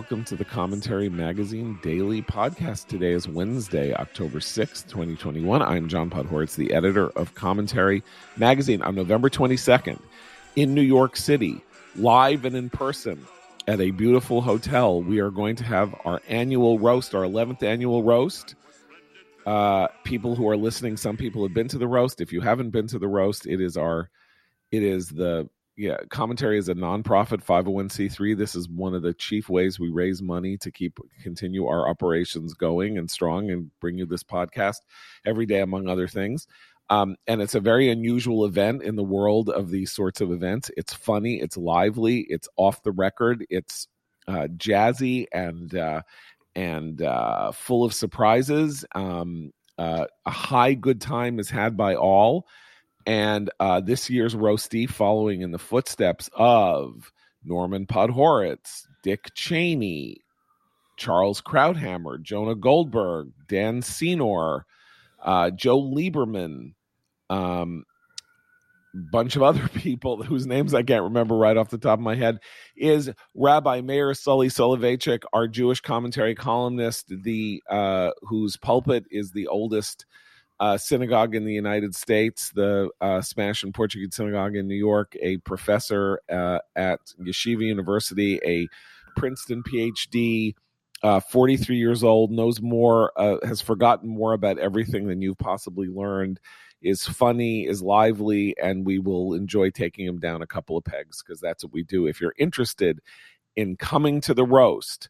Welcome to the Commentary Magazine Daily Podcast. Today is Wednesday, October 6th, 2021. I'm John Podhoretz, the editor of Commentary Magazine. On November 22nd, in New York City, live and in person at a beautiful hotel, we are going to have our annual roast, our 11th annual roast. Uh, people who are listening, some people have been to the roast. If you haven't been to the roast, it is our, it is the yeah, commentary is a nonprofit 501c3. This is one of the chief ways we raise money to keep continue our operations going and strong and bring you this podcast every day, among other things. Um, and it's a very unusual event in the world of these sorts of events. It's funny, it's lively, it's off the record, it's uh, jazzy and uh, and uh, full of surprises. Um, uh, a high good time is had by all and uh, this year's roasty, following in the footsteps of Norman Podhoretz, Dick Cheney, Charles Krauthammer, Jonah Goldberg, Dan Senor, uh, Joe Lieberman, um, bunch of other people whose names I can't remember right off the top of my head, is Rabbi Meir Sully Soloveichik, our Jewish commentary columnist, the uh, whose pulpit is the oldest uh, synagogue in the United States, the uh, Spanish and Portuguese synagogue in New York, a professor uh, at Yeshiva University, a Princeton PhD, uh, 43 years old, knows more, uh, has forgotten more about everything than you've possibly learned, is funny, is lively, and we will enjoy taking him down a couple of pegs because that's what we do. If you're interested in coming to the roast,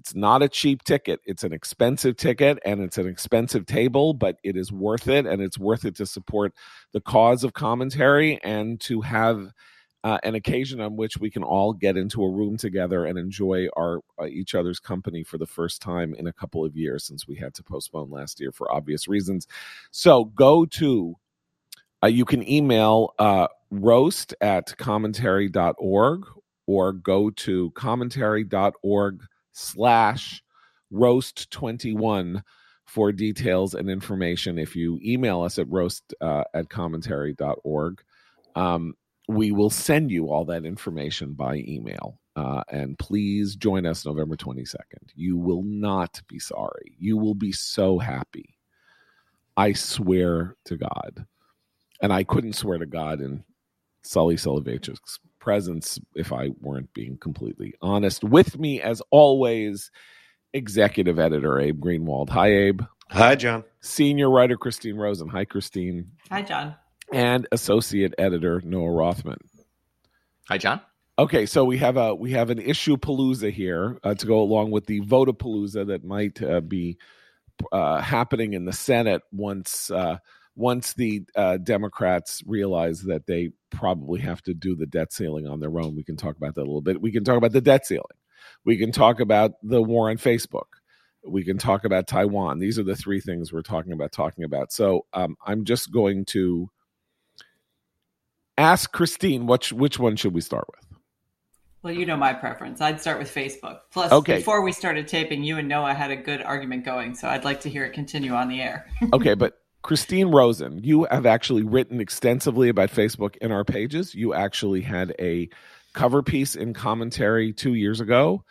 it's not a cheap ticket. It's an expensive ticket and it's an expensive table, but it is worth it. And it's worth it to support the cause of commentary and to have uh, an occasion on which we can all get into a room together and enjoy our uh, each other's company for the first time in a couple of years since we had to postpone last year for obvious reasons. So go to, uh, you can email uh, roast at commentary.org or go to commentary.org slash roast 21 for details and information. If you email us at roast uh, at commentary.org um, we will send you all that information by email. Uh, and please join us november 22nd you will not be sorry. You will be so happy. I swear to god. And i couldn't swear to god in sully soloveichik's presence if I weren't being completely honest. With me, as always, executive editor Abe Greenwald. Hi, Abe. Hi, John. Senior writer Christine Rosen. Hi, Christine. Hi, John. And associate editor Noah Rothman. Hi, John. Okay, so we have a we have an issue palooza here uh, to go along with the votapalooza that might uh, be uh, happening in the Senate once uh, once the uh, Democrats realize that they probably have to do the debt ceiling on their own, we can talk about that a little bit. We can talk about the debt ceiling. We can talk about the war on Facebook. We can talk about Taiwan. These are the three things we're talking about. Talking about. So um, I'm just going to ask Christine, which which one should we start with? Well, you know my preference. I'd start with Facebook. Plus, okay. before we started taping, you and Noah had a good argument going, so I'd like to hear it continue on the air. okay, but Christine Rosen, you have actually written extensively about Facebook in our pages. You actually had a cover piece in commentary two years ago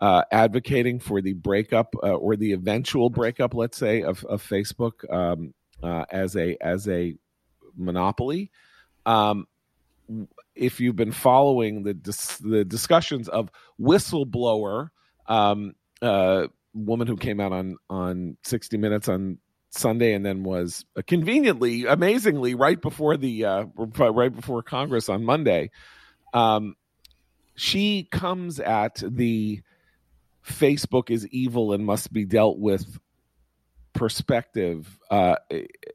uh, advocating for the breakup uh, or the eventual breakup, let's say, of, of Facebook um, uh, as a as a monopoly. Um, if you've been following the dis- the discussions of whistleblower, um, uh, woman who came out on on 60 Minutes on Sunday and then was uh, conveniently, amazingly, right before the uh, right before Congress on Monday. Um, she comes at the Facebook is evil and must be dealt with perspective uh,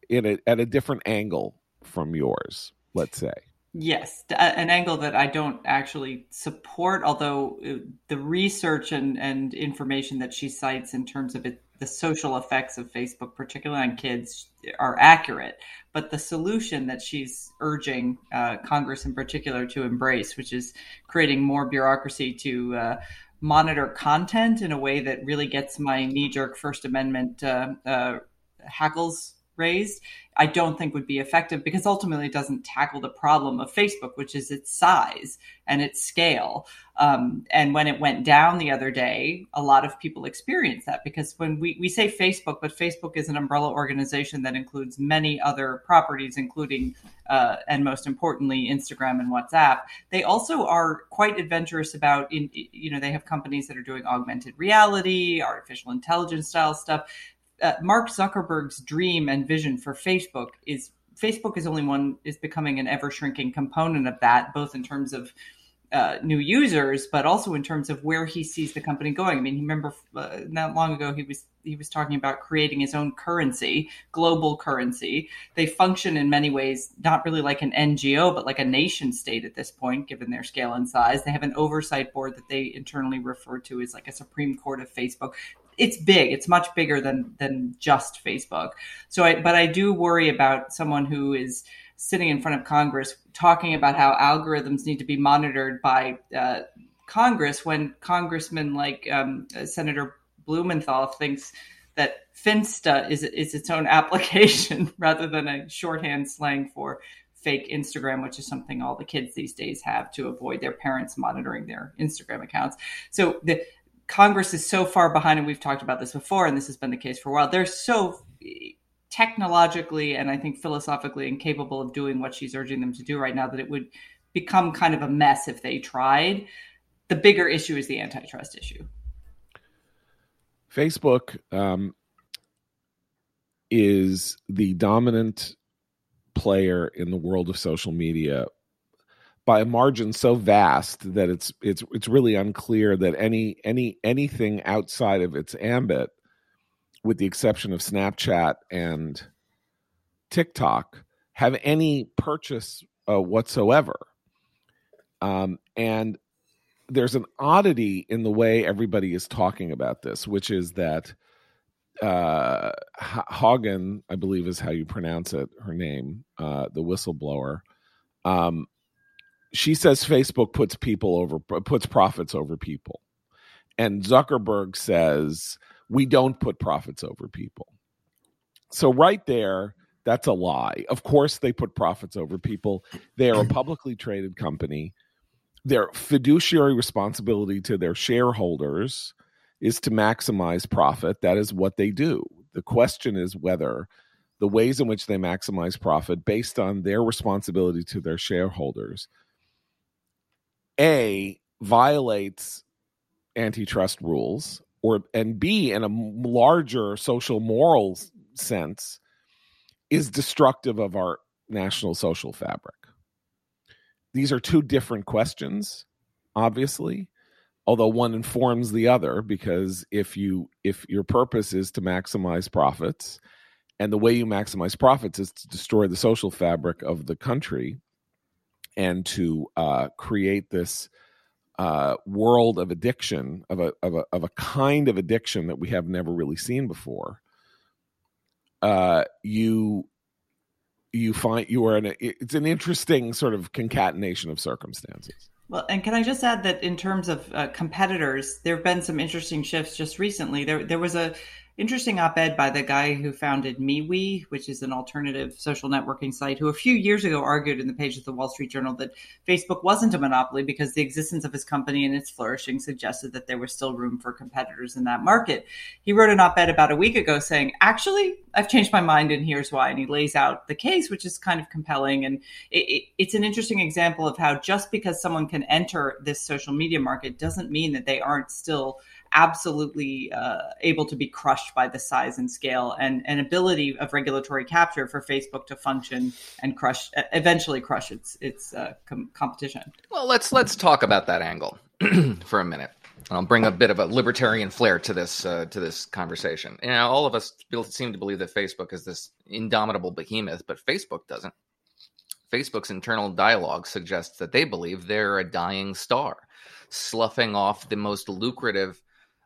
in a, at a different angle from yours. Let's say. Yes, an angle that I don't actually support, although uh, the research and, and information that she cites in terms of it, the social effects of Facebook, particularly on kids, are accurate. But the solution that she's urging uh, Congress in particular to embrace, which is creating more bureaucracy to uh, monitor content in a way that really gets my knee jerk First Amendment uh, uh hackles raised, I don't think would be effective because ultimately it doesn't tackle the problem of Facebook, which is its size and its scale. Um, and when it went down the other day, a lot of people experienced that because when we, we say Facebook, but Facebook is an umbrella organization that includes many other properties, including uh, and most importantly, Instagram and WhatsApp. They also are quite adventurous about in you know they have companies that are doing augmented reality, artificial intelligence style stuff uh, Mark Zuckerberg's dream and vision for Facebook is Facebook is only one is becoming an ever shrinking component of that, both in terms of uh, new users, but also in terms of where he sees the company going. I mean, remember uh, not long ago he was he was talking about creating his own currency, global currency. They function in many ways not really like an NGO, but like a nation state at this point, given their scale and size. They have an oversight board that they internally refer to as like a Supreme Court of Facebook it's big. It's much bigger than than just Facebook. So, I, but I do worry about someone who is sitting in front of Congress talking about how algorithms need to be monitored by uh, Congress when congressmen like um, Senator Blumenthal thinks that Finsta is is its own application rather than a shorthand slang for fake Instagram, which is something all the kids these days have to avoid their parents monitoring their Instagram accounts. So the Congress is so far behind, and we've talked about this before, and this has been the case for a while. They're so technologically and I think philosophically incapable of doing what she's urging them to do right now that it would become kind of a mess if they tried. The bigger issue is the antitrust issue. Facebook um, is the dominant player in the world of social media by a margin so vast that it's it's it's really unclear that any any anything outside of its ambit with the exception of Snapchat and TikTok have any purchase uh, whatsoever. Um, and there's an oddity in the way everybody is talking about this which is that uh Haugen, I believe is how you pronounce it, her name, uh, the whistleblower, um, she says Facebook puts people over puts profits over people. And Zuckerberg says we don't put profits over people. So right there, that's a lie. Of course they put profits over people. They are a publicly traded company. Their fiduciary responsibility to their shareholders is to maximize profit. That is what they do. The question is whether the ways in which they maximize profit based on their responsibility to their shareholders a violates antitrust rules or and b in a larger social moral sense is destructive of our national social fabric. These are two different questions obviously although one informs the other because if you if your purpose is to maximize profits and the way you maximize profits is to destroy the social fabric of the country and to uh, create this uh, world of addiction of a, of a of a kind of addiction that we have never really seen before. Uh, you you find you are in it's an interesting sort of concatenation of circumstances. Well, and can I just add that in terms of uh, competitors, there have been some interesting shifts just recently. There, there was a interesting op-ed by the guy who founded MeWe, which is an alternative social networking site, who a few years ago argued in the page of the Wall Street Journal that Facebook wasn't a monopoly because the existence of his company and its flourishing suggested that there was still room for competitors in that market. He wrote an op-ed about a week ago saying, "Actually, I've changed my mind, and here's why." And he lays out the case, which is kind of compelling, and it, it, it's an interesting example of how just because someone can enter this social media market doesn't mean that they aren't still absolutely uh, able to be crushed by the size and scale and, and ability of regulatory capture for Facebook to function and crush eventually crush its its uh, com- competition. Well, let's let's talk about that angle for a minute. I'll bring a bit of a libertarian flair to this uh, to this conversation. You know, all of us seem to believe that Facebook is this indomitable behemoth, but Facebook doesn't. Facebook's internal dialogue suggests that they believe they're a dying star, sloughing off the most lucrative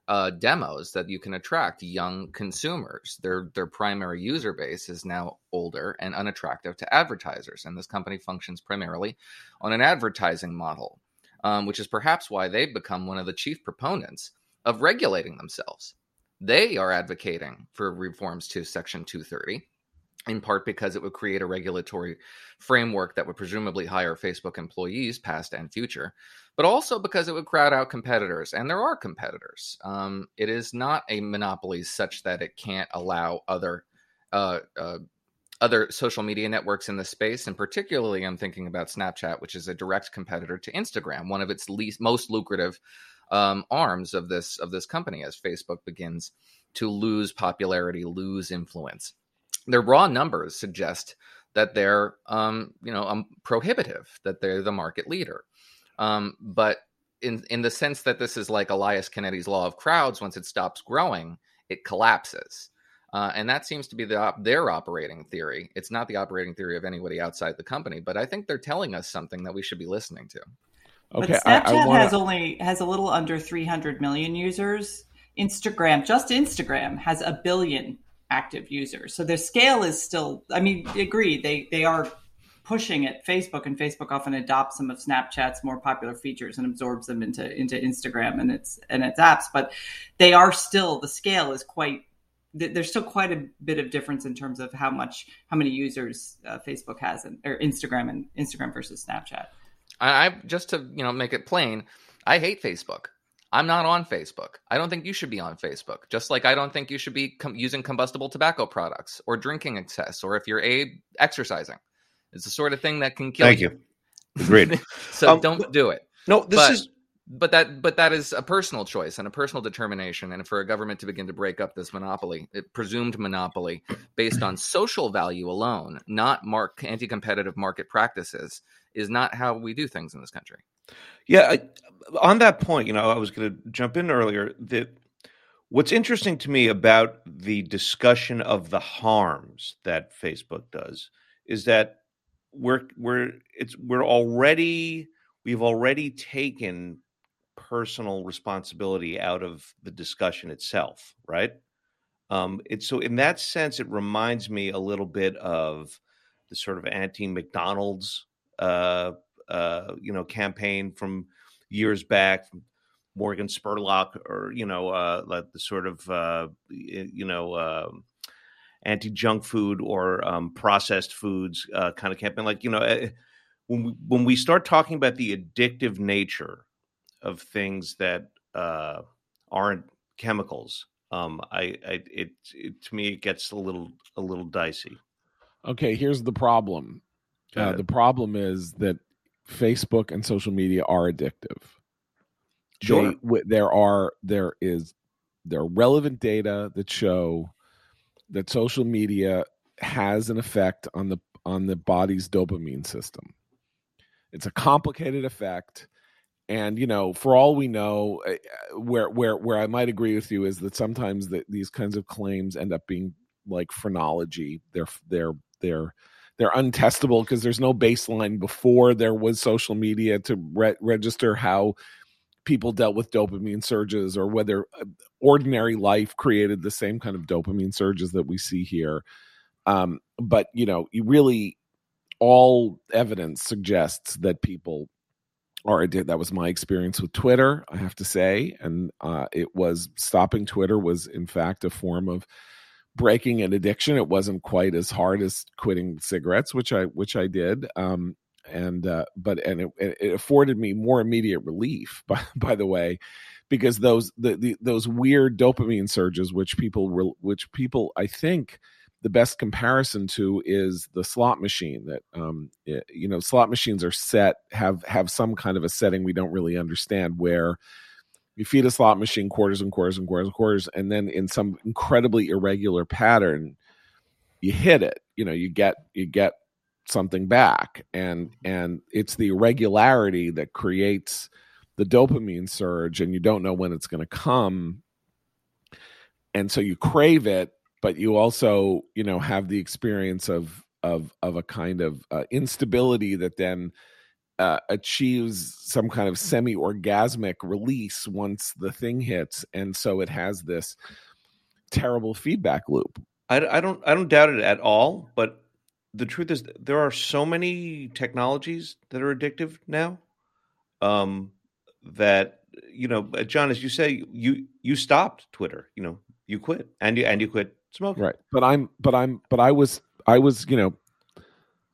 uh, demos that you can attract young consumers. Their their primary user base is now older and unattractive to advertisers, and this company functions primarily on an advertising model, um, which is perhaps why they've become one of the chief proponents of regulating themselves. They are advocating for reforms to Section 230 in part because it would create a regulatory framework that would presumably hire Facebook employees, past and future, but also because it would crowd out competitors. And there are competitors. Um, it is not a monopoly such that it can't allow other. Uh, uh, other social media networks in the space, and particularly I'm thinking about Snapchat, which is a direct competitor to Instagram, one of its least most lucrative um, arms of this of this company as Facebook begins to lose popularity, lose influence their raw numbers suggest that they're um, you know um, prohibitive, that they're the market leader. Um, but in in the sense that this is like Elias Canetti's law of crowds, once it stops growing, it collapses. Uh, and that seems to be the op- their operating theory. It's not the operating theory of anybody outside the company, but I think they're telling us something that we should be listening to. Okay, but Snapchat I, I wanna... has only has a little under 300 million users. Instagram, just Instagram, has a billion active users. So their scale is still, I mean, agree, they, they are pushing it Facebook and Facebook often adopts some of Snapchat's more popular features and absorbs them into, into Instagram and its, and its apps, but they are still, the scale is quite, there's still quite a bit of difference in terms of how much, how many users uh, Facebook has and or Instagram and Instagram versus Snapchat. I, I just to, you know, make it plain, I hate Facebook. I'm not on Facebook. I don't think you should be on Facebook. Just like I don't think you should be com- using combustible tobacco products or drinking excess or if you're a exercising. It's the sort of thing that can kill Thank you. you. Agreed. so um, don't do it. No, this but, is but that but that is a personal choice and a personal determination and for a government to begin to break up this monopoly it presumed monopoly based on social value alone not mark anti-competitive market practices is not how we do things in this country. Yeah, I, on that point, you know, I was going to jump in earlier that what's interesting to me about the discussion of the harms that Facebook does is that we're we're it's we're already we've already taken personal responsibility out of the discussion itself, right? Um, it's so in that sense, it reminds me a little bit of the sort of anti McDonald's uh, uh, you know campaign from years back from Morgan Spurlock or you know uh, like the sort of uh, you know uh, anti junk food or um, processed foods uh, kind of campaign. Like you know eh, when we, when we start talking about the addictive nature of things that uh, aren't chemicals, um, I, I it, it to me it gets a little a little dicey. Okay, here's the problem. Uh, the problem is that Facebook and social media are addictive. Sure. They, there are there is there are relevant data that show that social media has an effect on the on the body's dopamine system. It's a complicated effect and you know for all we know eh, eh, where where where i might agree with you is that sometimes that these kinds of claims end up being like phrenology. They're they're they're they're untestable because there's no baseline before there was social media to re- register how people dealt with dopamine surges or whether uh, ordinary life created the same kind of dopamine surges that we see here. Um, but you know you really all evidence suggests that people are did, that was my experience with twitter i have to say and uh, it was stopping twitter was in fact a form of breaking an addiction. It wasn't quite as hard as quitting cigarettes, which I which I did. Um, and uh, but and it, it, afforded me more immediate relief. By by the way, because those the, the those weird dopamine surges, which people re, which people I think the best comparison to is the slot machine that um you know slot machines are set have have some kind of a setting we don't really understand where you feed a slot machine quarters and quarters and quarters and quarters, and then in some incredibly irregular pattern, you hit it. You know, you get you get something back, and and it's the irregularity that creates the dopamine surge, and you don't know when it's going to come, and so you crave it, but you also you know have the experience of of of a kind of uh, instability that then uh, achieves some kind of semi orgasmic release once the thing hits. And so it has this terrible feedback loop. I, I don't I don't doubt it at all, but the truth is there are so many technologies that are addictive now um, that you know uh, john as you say you you stopped twitter you know you quit and you and you quit smoking right but i'm but i'm but i was I was, you know,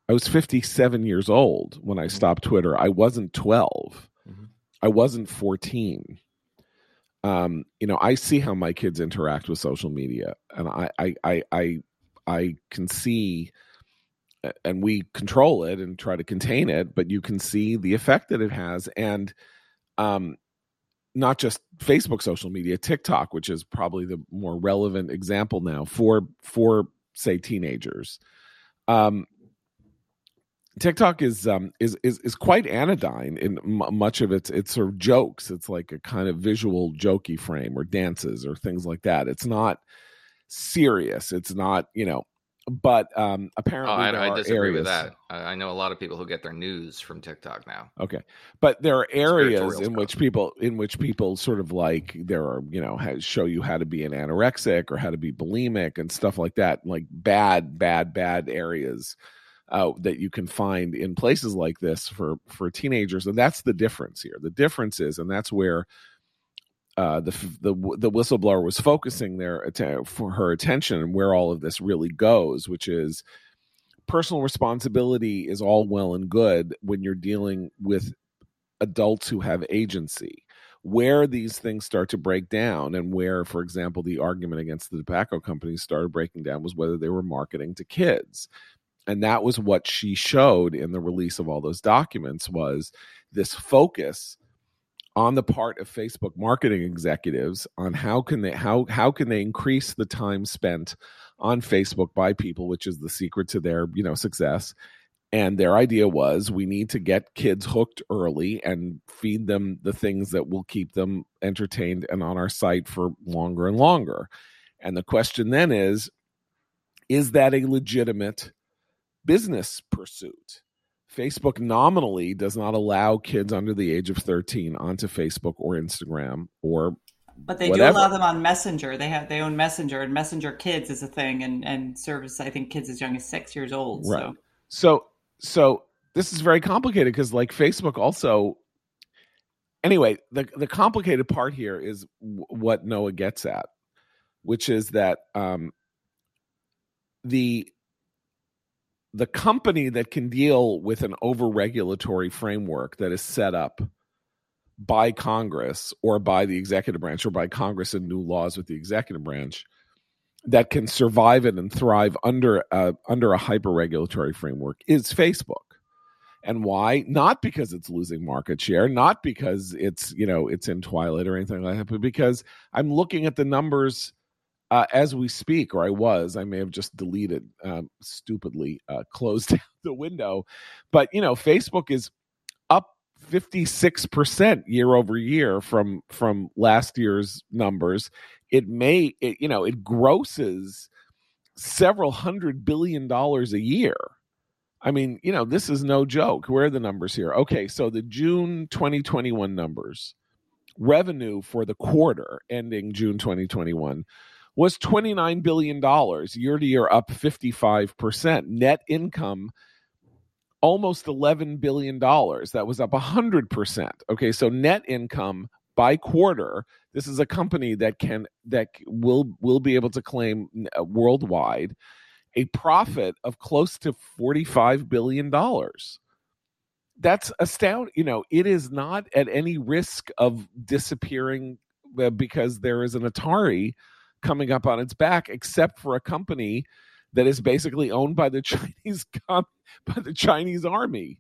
I was 57 years old when I stopped Twitter. I wasn't 12. Mm-hmm. I wasn't 14. Um, you know, I see how my kids interact with social media, and I, I, I, I, I can see, and we control it and try to contain it, but you can see the effect that it has, and um, not just Facebook social media, TikTok, which is probably the more relevant example now for for say teenagers. Um, TikTok is um is is is quite anodyne in m- much of its its sort of jokes. It's like a kind of visual jokey frame or dances or things like that. It's not serious. It's not you know. But um apparently, oh, I, I disagree areas, with that. I know a lot of people who get their news from TikTok now. Okay, but there are areas in which people in which people sort of like there are you know show you how to be an anorexic or how to be bulimic and stuff like that. Like bad, bad, bad areas uh, that you can find in places like this for for teenagers, and that's the difference here. The difference is, and that's where uh, the the the whistleblower was focusing their for her attention and where all of this really goes, which is personal responsibility is all well and good when you're dealing with adults who have agency. Where these things start to break down, and where, for example, the argument against the tobacco companies started breaking down was whether they were marketing to kids and that was what she showed in the release of all those documents was this focus on the part of Facebook marketing executives on how can they how how can they increase the time spent on Facebook by people which is the secret to their you know success and their idea was we need to get kids hooked early and feed them the things that will keep them entertained and on our site for longer and longer and the question then is is that a legitimate business pursuit. Facebook nominally does not allow kids under the age of 13 onto Facebook or Instagram or but they whatever. do allow them on Messenger. They have they own Messenger and Messenger Kids is a thing and and service I think kids as young as 6 years old. Right. So so so this is very complicated because like Facebook also anyway, the the complicated part here is w- what Noah gets at, which is that um the the company that can deal with an over regulatory framework that is set up by Congress or by the executive branch or by Congress and new laws with the executive branch that can survive it and thrive under a, under a hyper regulatory framework is Facebook. And why? Not because it's losing market share, not because it's, you know, it's in twilight or anything like that, but because I'm looking at the numbers uh, as we speak, or I was, I may have just deleted, um, stupidly uh, closed the window. But, you know, Facebook is up 56% year over year from from last year's numbers. It may, it, you know, it grosses several hundred billion dollars a year. I mean, you know, this is no joke. Where are the numbers here? Okay, so the June 2021 numbers revenue for the quarter ending June 2021 was $29 billion, year to year up 55%. Net income, almost $11 billion. That was up 100%. Okay, so net income by quarter this is a company that can that will will be able to claim uh, worldwide a profit of close to 45 billion dollars that's astounding you know it is not at any risk of disappearing uh, because there is an atari coming up on its back, except for a company that is basically owned by the Chinese by the Chinese army,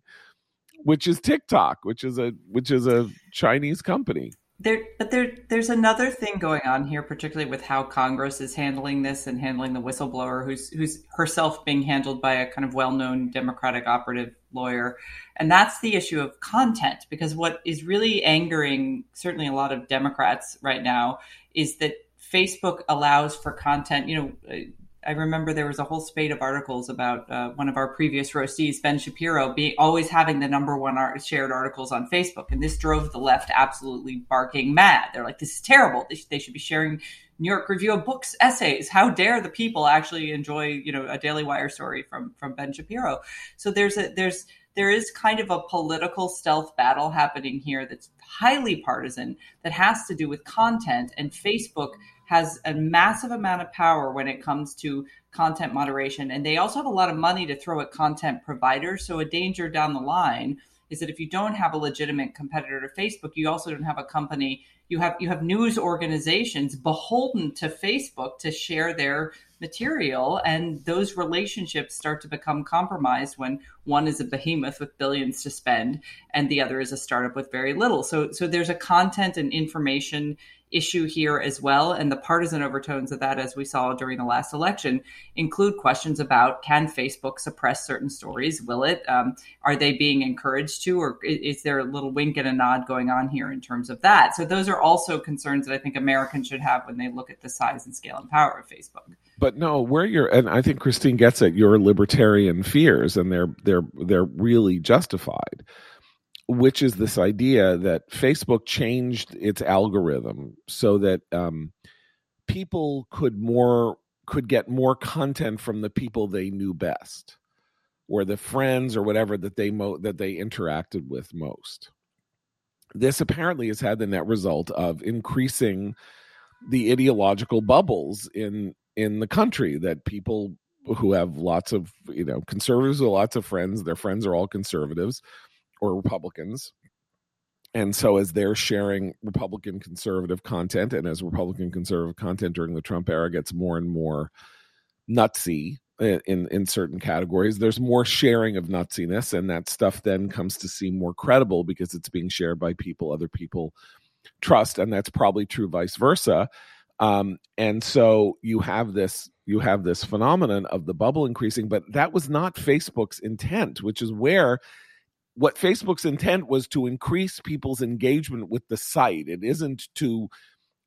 which is TikTok, which is a which is a Chinese company. There, but there, there's another thing going on here, particularly with how Congress is handling this and handling the whistleblower, who's who's herself being handled by a kind of well-known Democratic operative lawyer, and that's the issue of content. Because what is really angering certainly a lot of Democrats right now is that Facebook allows for content. You know, I remember there was a whole spate of articles about uh, one of our previous roastees, Ben Shapiro, being always having the number one art, shared articles on Facebook, and this drove the left absolutely barking mad. They're like, "This is terrible. They, sh- they should be sharing New York Review of Books essays. How dare the people actually enjoy, you know, a Daily Wire story from from Ben Shapiro?" So there's a there's there is kind of a political stealth battle happening here that's highly partisan that has to do with content and Facebook has a massive amount of power when it comes to content moderation. And they also have a lot of money to throw at content providers. So, a danger down the line is that if you don't have a legitimate competitor to Facebook, you also don't have a company. You have you have news organizations beholden to Facebook to share their material, and those relationships start to become compromised when one is a behemoth with billions to spend, and the other is a startup with very little. So so there's a content and information issue here as well. And the partisan overtones of that, as we saw during the last election, include questions about can Facebook suppress certain stories? Will it? Um, are they being encouraged to? Or is there a little wink and a nod going on here in terms of that? So those are also concerns that I think Americans should have when they look at the size and scale and power of Facebook. But no, where you're, and I think Christine gets it. Your libertarian fears, and they're they're they're really justified which is this idea that Facebook changed its algorithm so that um, people could more could get more content from the people they knew best or the friends or whatever that they mo- that they interacted with most. This apparently has had the net result of increasing the ideological bubbles in in the country that people who have lots of you know conservatives with lots of friends their friends are all conservatives or Republicans. And so, as they're sharing Republican conservative content, and as Republican conservative content during the Trump era gets more and more nutsy in in certain categories, there's more sharing of nutsiness, and that stuff then comes to seem more credible because it's being shared by people other people trust, and that's probably true vice versa. Um, and so you have this you have this phenomenon of the bubble increasing, but that was not Facebook's intent, which is where what Facebook's intent was to increase people's engagement with the site. It isn't to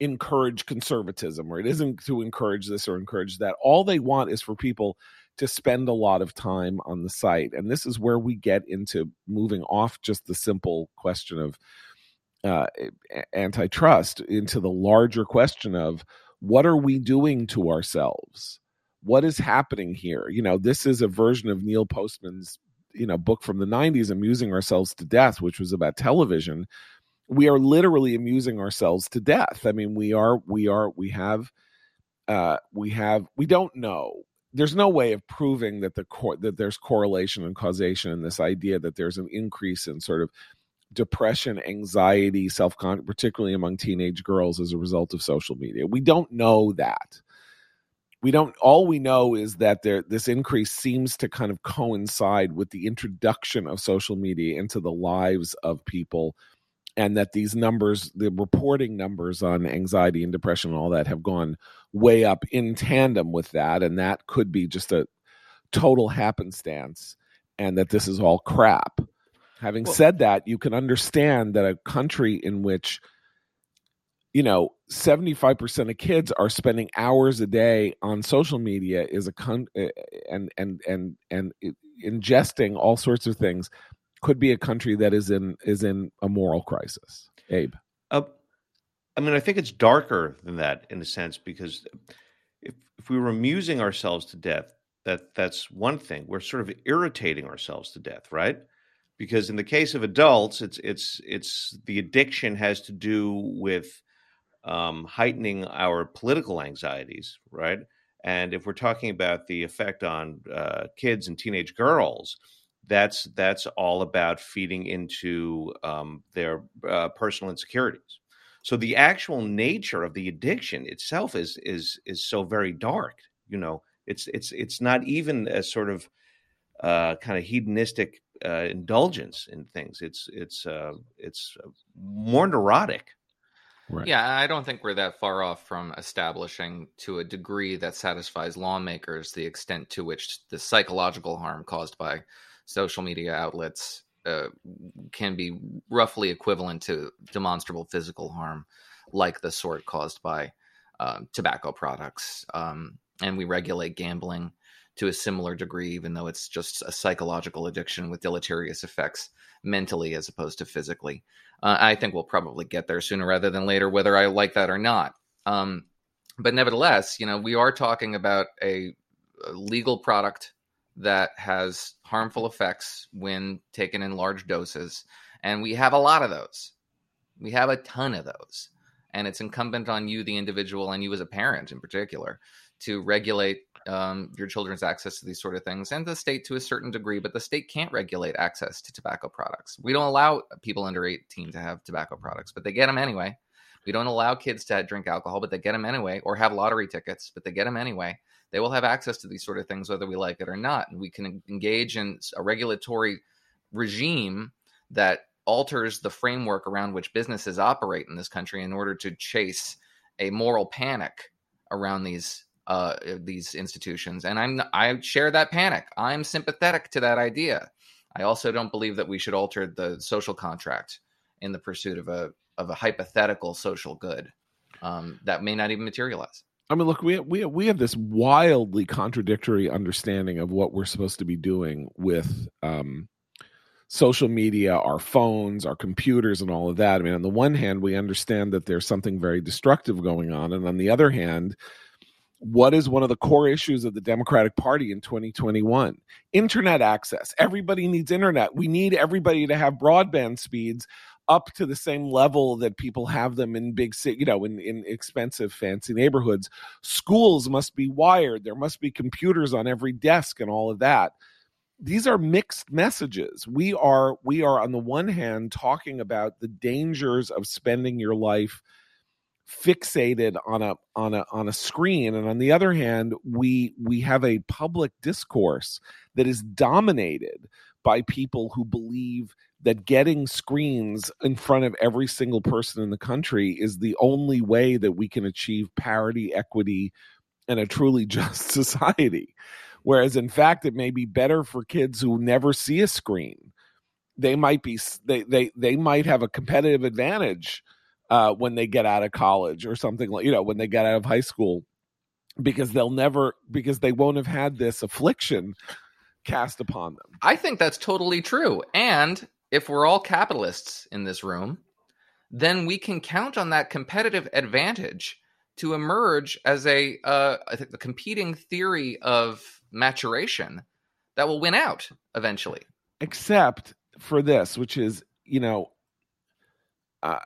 encourage conservatism or it isn't to encourage this or encourage that. All they want is for people to spend a lot of time on the site. And this is where we get into moving off just the simple question of uh, antitrust into the larger question of what are we doing to ourselves? What is happening here? You know, this is a version of Neil Postman's you know book from the 90s amusing ourselves to death which was about television we are literally amusing ourselves to death. I mean we are we are we have uh we have we don't know. There's no way of proving that the cor- that there's correlation and causation in this idea that there's an increase in sort of depression anxiety self particularly among teenage girls as a result of social media. We don't know that we don't all we know is that there this increase seems to kind of coincide with the introduction of social media into the lives of people and that these numbers the reporting numbers on anxiety and depression and all that have gone way up in tandem with that and that could be just a total happenstance and that this is all crap. Having well, said that you can understand that a country in which you know 75% of kids are spending hours a day on social media is a con eh, and and and and ingesting all sorts of things could be a country that is in is in a moral crisis. Abe? Uh, i mean i think it's darker than that in a sense because if, if we were amusing ourselves to death that that's one thing. We're sort of irritating ourselves to death right? Because in the case of adults it's it's it's the addiction has to do with um, heightening our political anxieties, right? And if we're talking about the effect on uh, kids and teenage girls, that's that's all about feeding into um, their uh, personal insecurities. So the actual nature of the addiction itself is is is so very dark. You know, it's it's it's not even a sort of uh, kind of hedonistic uh, indulgence in things. It's it's uh, it's more neurotic Right. Yeah, I don't think we're that far off from establishing to a degree that satisfies lawmakers the extent to which the psychological harm caused by social media outlets uh, can be roughly equivalent to demonstrable physical harm, like the sort caused by uh, tobacco products. Um, and we regulate gambling to a similar degree, even though it's just a psychological addiction with deleterious effects mentally as opposed to physically. Uh, I think we'll probably get there sooner rather than later, whether I like that or not. Um, but nevertheless, you know, we are talking about a, a legal product that has harmful effects when taken in large doses, and we have a lot of those. We have a ton of those, and it's incumbent on you, the individual, and you as a parent in particular, to regulate um, your children's access to these sort of things, and the state to a certain degree. But the state can't regulate access to tobacco products. We don't allow people under 18 to have tobacco products, but they get them anyway. We don't allow kids to drink alcohol, but they get them anyway, or have lottery tickets, but they get them anyway. They will have access to these sort of things whether we like it or not. And we can engage in a regulatory regime that alters the framework around which businesses operate in this country in order to chase a moral panic around these uh, these institutions. And I'm I share that panic. I'm sympathetic to that idea. I also don't believe that we should alter the social contract in the pursuit of a of a hypothetical social good um, that may not even materialize. I mean, look, we we we have this wildly contradictory understanding of what we're supposed to be doing with um, social media, our phones, our computers, and all of that. I mean, on the one hand, we understand that there's something very destructive going on, and on the other hand, what is one of the core issues of the Democratic Party in 2021? Internet access. Everybody needs internet. We need everybody to have broadband speeds up to the same level that people have them in big city, you know, in, in expensive, fancy neighborhoods. Schools must be wired. There must be computers on every desk and all of that. These are mixed messages. We are we are on the one hand talking about the dangers of spending your life fixated on a on a on a screen and on the other hand we we have a public discourse that is dominated by people who believe that getting screens in front of every single person in the country is the only way that we can achieve parity, equity, and a truly just society. Whereas, in fact, it may be better for kids who never see a screen. They might be they they they might have a competitive advantage uh, when they get out of college or something like you know when they get out of high school because they'll never because they won't have had this affliction cast upon them. I think that's totally true. And if we're all capitalists in this room, then we can count on that competitive advantage to emerge as a, uh, a competing theory of maturation that will win out eventually. Except for this, which is, you know, uh,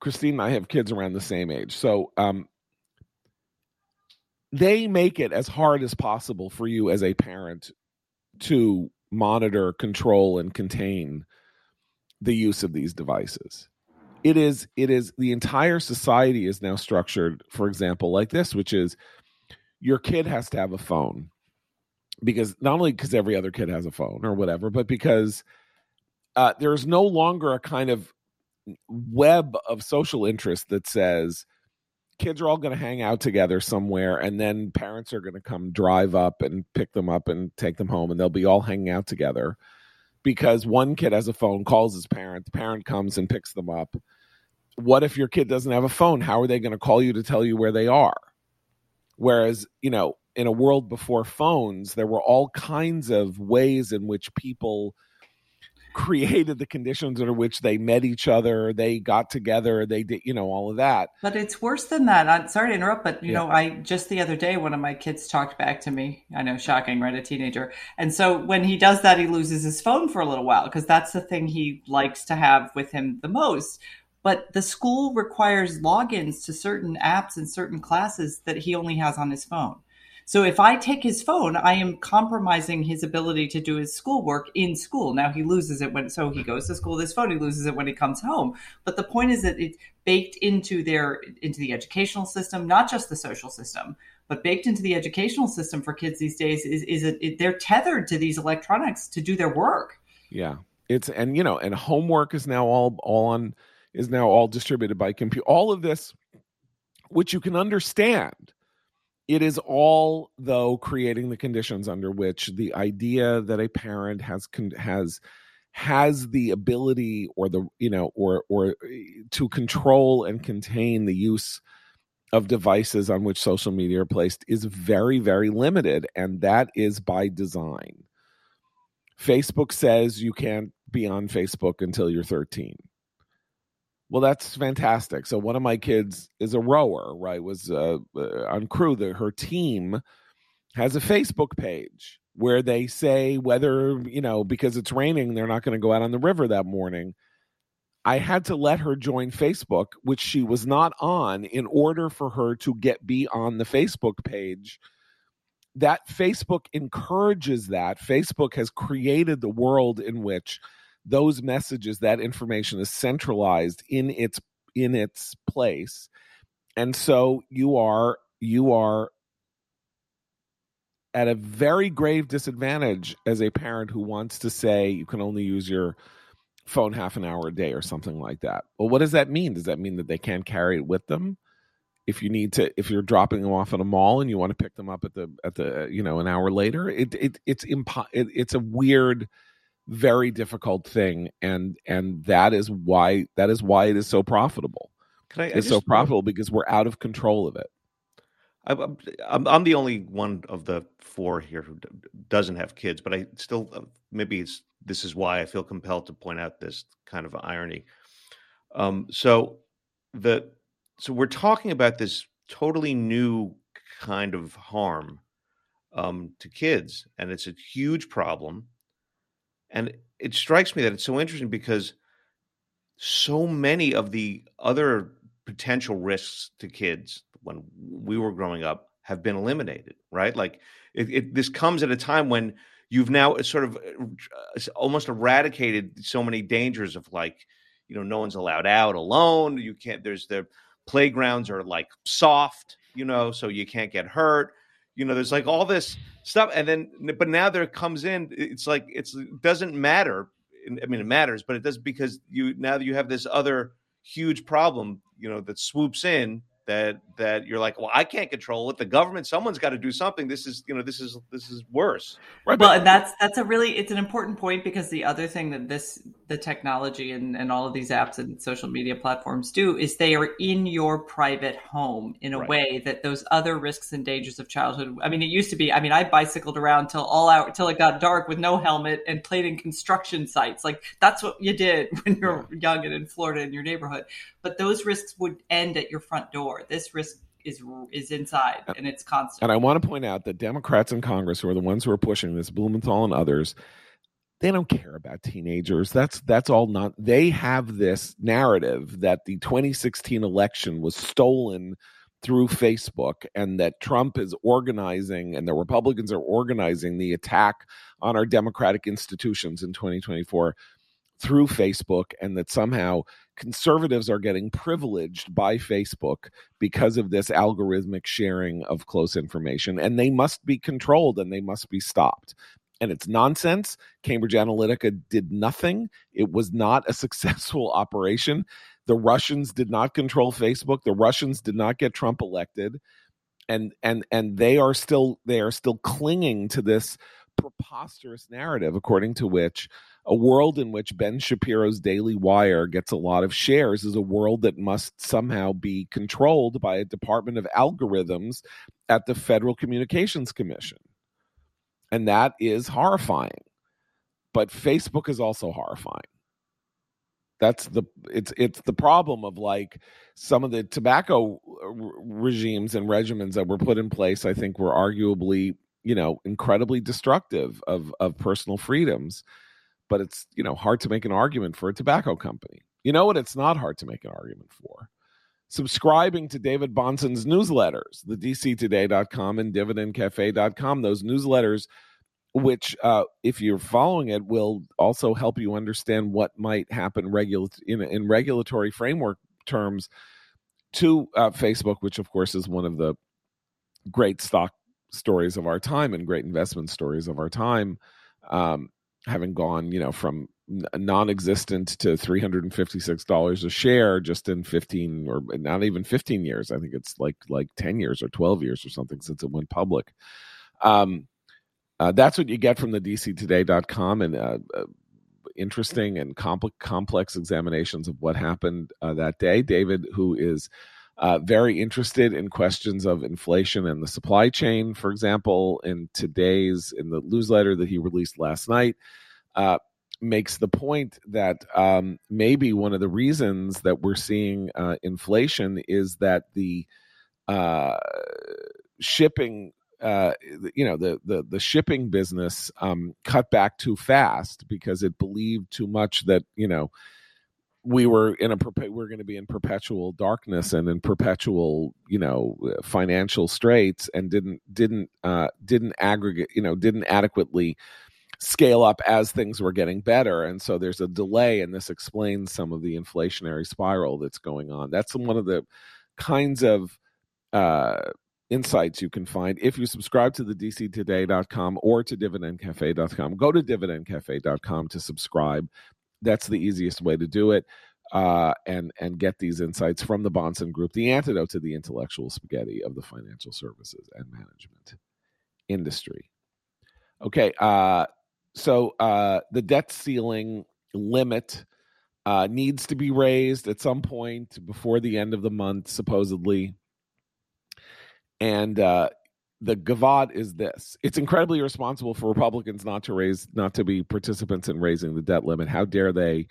Christine and I have kids around the same age. So um, they make it as hard as possible for you as a parent to monitor, control, and contain the use of these devices it is it is the entire society is now structured for example like this which is your kid has to have a phone because not only because every other kid has a phone or whatever but because uh, there's no longer a kind of web of social interest that says kids are all going to hang out together somewhere and then parents are going to come drive up and pick them up and take them home and they'll be all hanging out together because one kid has a phone, calls his parent, the parent comes and picks them up. What if your kid doesn't have a phone? How are they going to call you to tell you where they are? Whereas, you know, in a world before phones, there were all kinds of ways in which people created the conditions under which they met each other, they got together, they did, you know, all of that. But it's worse than that. I'm sorry to interrupt, but you yeah. know, I just the other day one of my kids talked back to me. I know, shocking, right? A teenager. And so when he does that, he loses his phone for a little while because that's the thing he likes to have with him the most. But the school requires logins to certain apps and certain classes that he only has on his phone. So if I take his phone, I am compromising his ability to do his schoolwork in school. Now he loses it when so he goes to school. This phone he loses it when he comes home. But the point is that it's baked into their into the educational system, not just the social system, but baked into the educational system for kids these days is is it, it, they're tethered to these electronics to do their work. Yeah, it's and you know and homework is now all all on is now all distributed by computer. All of this, which you can understand it is all though creating the conditions under which the idea that a parent has has has the ability or the you know or or eh, to control and contain the use of devices on which social media are placed is very very limited and that is by design. Facebook says you can't be on facebook until you're 13 well, that's fantastic. So one of my kids is a rower, right? Was uh, uh, on crew. That her team has a Facebook page where they say whether you know because it's raining, they're not going to go out on the river that morning. I had to let her join Facebook, which she was not on, in order for her to get be on the Facebook page. That Facebook encourages that. Facebook has created the world in which those messages, that information is centralized in its in its place. And so you are you are at a very grave disadvantage as a parent who wants to say you can only use your phone half an hour a day or something like that. Well, what does that mean? Does that mean that they can't carry it with them? If you need to, if you're dropping them off at a mall and you want to pick them up at the at the you know an hour later, it it it's impo- it, it's a weird, very difficult thing, and and that is why that is why it is so profitable. Can I, I it's just- so profitable because we're out of control of it. I'm, I'm I'm the only one of the four here who doesn't have kids, but I still uh, maybe it's this is why I feel compelled to point out this kind of irony. Um, so the so we're talking about this totally new kind of harm um, to kids, and it's a huge problem. And it strikes me that it's so interesting because so many of the other potential risks to kids when we were growing up have been eliminated right? Like it, it, this comes at a time when you've now sort of uh, almost eradicated so many dangers of like you know no one's allowed out alone you can't there's the playgrounds are like soft you know so you can't get hurt you know there's like all this stuff and then but now there comes in it's like it's it doesn't matter i mean it matters but it does because you now that you have this other huge problem you know that swoops in that that you're like well i can't control it. The government someone's got to do something. This is you know this is this is worse. Right, well but- and that's that's a really it's an important point because the other thing that this the technology and, and all of these apps and social media platforms do is they are in your private home in a Right. way that those other risks and dangers of childhood i mean it used to be i mean i bicycled around till all out till it got dark with no helmet and played in construction sites. Like that's what you did when you're young and in florida in your neighborhood. But those risks would end at your front door this risk is is inside uh, and it's constant And I want to point out that Democrats in Congress, who are the ones who are pushing this, Blumenthal and others, they don't care about teenagers. That's that's all not. They have this narrative that the 2016 election was stolen through Facebook, and that Trump is organizing, and the Republicans are organizing the attack on our democratic institutions in 2024 through Facebook, and that somehow conservatives are getting privileged by Facebook because of this algorithmic sharing of close information, and they must be controlled and they must be stopped. And it's nonsense. Cambridge Analytica did nothing. It was not a successful operation. The Russians did not control Facebook. The Russians did not get Trump elected. And and and they are still they are still clinging to this preposterous narrative according to which a world in which Ben Shapiro's Daily Wire gets a lot of shares is a world that must somehow be controlled by a department of algorithms at the Federal Communications Commission. And that is horrifying. But Facebook is also horrifying. That's the it's it's the problem of like some of the tobacco regimes and regimens that were put in place I think were arguably, you know, incredibly destructive of of personal freedoms but it's you know hard to make an argument for a tobacco company. You know what? It's not hard to make an argument for subscribing to David Bahnsen's newsletters, the DCToday.com and DividendCafe.com. Those newsletters, which uh, if you're following it, will also help you understand what might happen in, in regulatory framework terms to uh, Facebook, which of course is one of the great stock stories of our time and great investment stories of our time. Um, having gone, you know, from non-existent to $356 a share just in 15 or not even 15 years. I think it's like like 10 years or 12 years or something since it went public. Um, uh, that's what you get from the dctoday.com and uh, uh, interesting and compl- complex examinations of what happened uh, that day. David, who is uh, very interested in questions of inflation and the supply chain, for example, in today's in the newsletter that he released last night, uh, makes the point that um, maybe one of the reasons that we're seeing uh, inflation is that the uh, shipping. Uh, you know the, the the shipping business um, cut back too fast because it believed too much that you know we were in a we we're going to be in perpetual darkness and in perpetual you know financial straits and didn't didn't uh, didn't aggregate you know didn't adequately scale up as things were getting better. And so there's a delay and this explains some of the inflationary spiral that's going on. That's one of the kinds of uh, insights you can find. If you subscribe to the dctoday.com or to dividendcafe.com go to dividendcafe.com to subscribe that's the easiest way to do it uh, and and get these insights from the Bahnsen Group, the antidote to the intellectual spaghetti of the financial services and management industry. Okay, uh, so uh, the debt ceiling limit uh, needs to be raised at some point before the end of the month, supposedly. And uh, the gavad is this: it's incredibly irresponsible for Republicans not to raise, not to be participants in raising the debt limit. How dare they?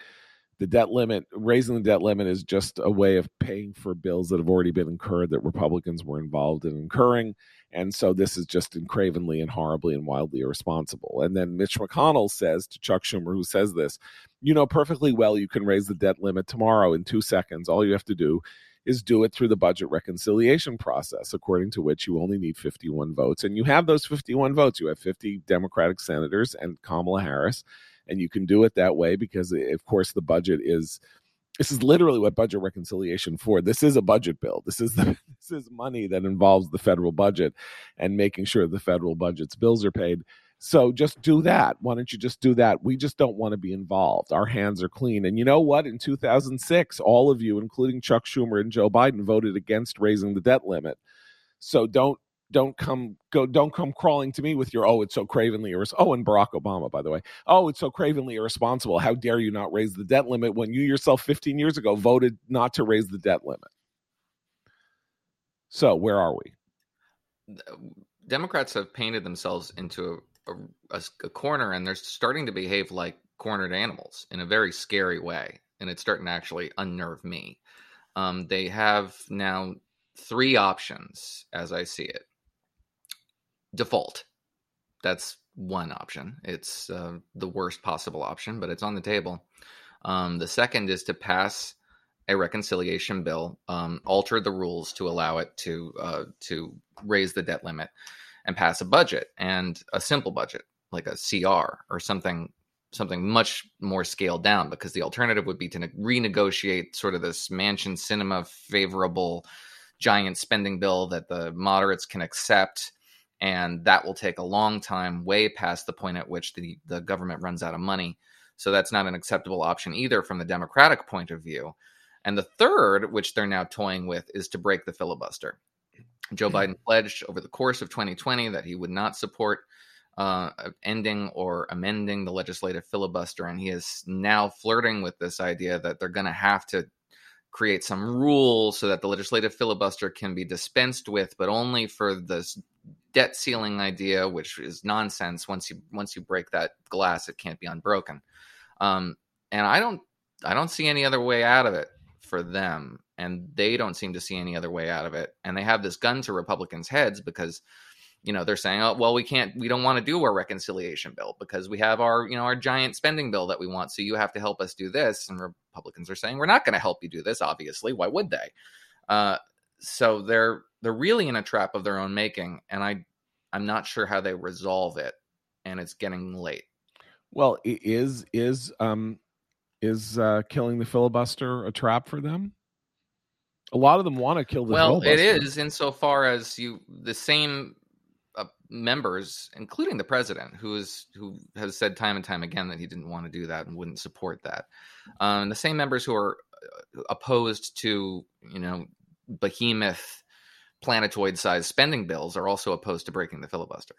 The debt limit, raising the debt limit, is just a way of paying for bills that have already been incurred that Republicans were involved in incurring, and so this is just cravenly and horribly and wildly irresponsible. And then Mitch McConnell says to Chuck Schumer, who says this, you know perfectly well you can raise the debt limit tomorrow in two seconds. All you have to do is do it through the budget reconciliation process, according to which you only need 51 votes. And you have those 51 votes. You have 50 Democratic senators and Kamala Harris. And you can do it that way because, eh, of course, the budget is. This is literally what budget reconciliation for. This is a budget bill. This is the, this is money that involves the federal budget and making sure the federal budget's bills are paid. So just do that. Why don't you just do that? We just don't want to be involved. Our hands are clean. And you know what? In 2006, all of you, including Chuck Schumer and Joe Biden, voted against raising the debt limit. So don't don't come go don't come crawling to me with your oh it's so cravenly irresponsible. Oh, and Barack Obama, by the way. Oh, it's so cravenly irresponsible. How dare you not raise the debt limit when you yourself 15 years ago voted not to raise the debt limit? So where are we? Democrats have painted themselves into a, a, a corner and they're starting to behave like cornered animals in a very scary way. And it's starting to actually unnerve me. Um, they have now three options as I see it. Default. That's one option. It's uh, the worst possible option, but it's on the table. Um, the second is to pass a reconciliation bill, um, alter the rules to allow it to uh, to raise the debt limit, and pass a budget and a simple budget like a CR or something something much more scaled down because the alternative would be to renegotiate sort of this Manchin Sinema favorable giant spending bill that the moderates can accept and that will take a long time way past the point at which the, the government runs out of money. So that's not an acceptable option either from the democratic point of view. And the third which they're now toying with is to break the filibuster Joe mm-hmm. Biden pledged over the course of 2020 that he would not support uh, ending or amending the legislative filibuster. And he is now flirting with this idea that they're going to have to create some rules so that the legislative filibuster can be dispensed with, but only for this debt ceiling idea, which is nonsense. Once you once you break that glass, it can't be unbroken. Um, and I don't I don't see any other way out of it for them and they don't seem to see any other way out of it and they have this gun to republicans heads because you know they're saying oh well we can't we don't want to do our reconciliation bill because we have our you know our giant spending bill that we want so you have to help us do this and republicans are saying we're not going to help you do this obviously. Why would they? Uh, so they're they're really in a trap of their own making and i i'm not sure how they resolve it and it's getting late. Well is is um is uh, killing the filibuster a trap for them? A lot of them want to kill the well, it is insofar as you the same uh, members, including the president, who is who has said time and time again that he didn't want to do that and wouldn't support that. Um, the same members who are uh, opposed to you know behemoth planetoid sized spending bills are also opposed to breaking the filibuster.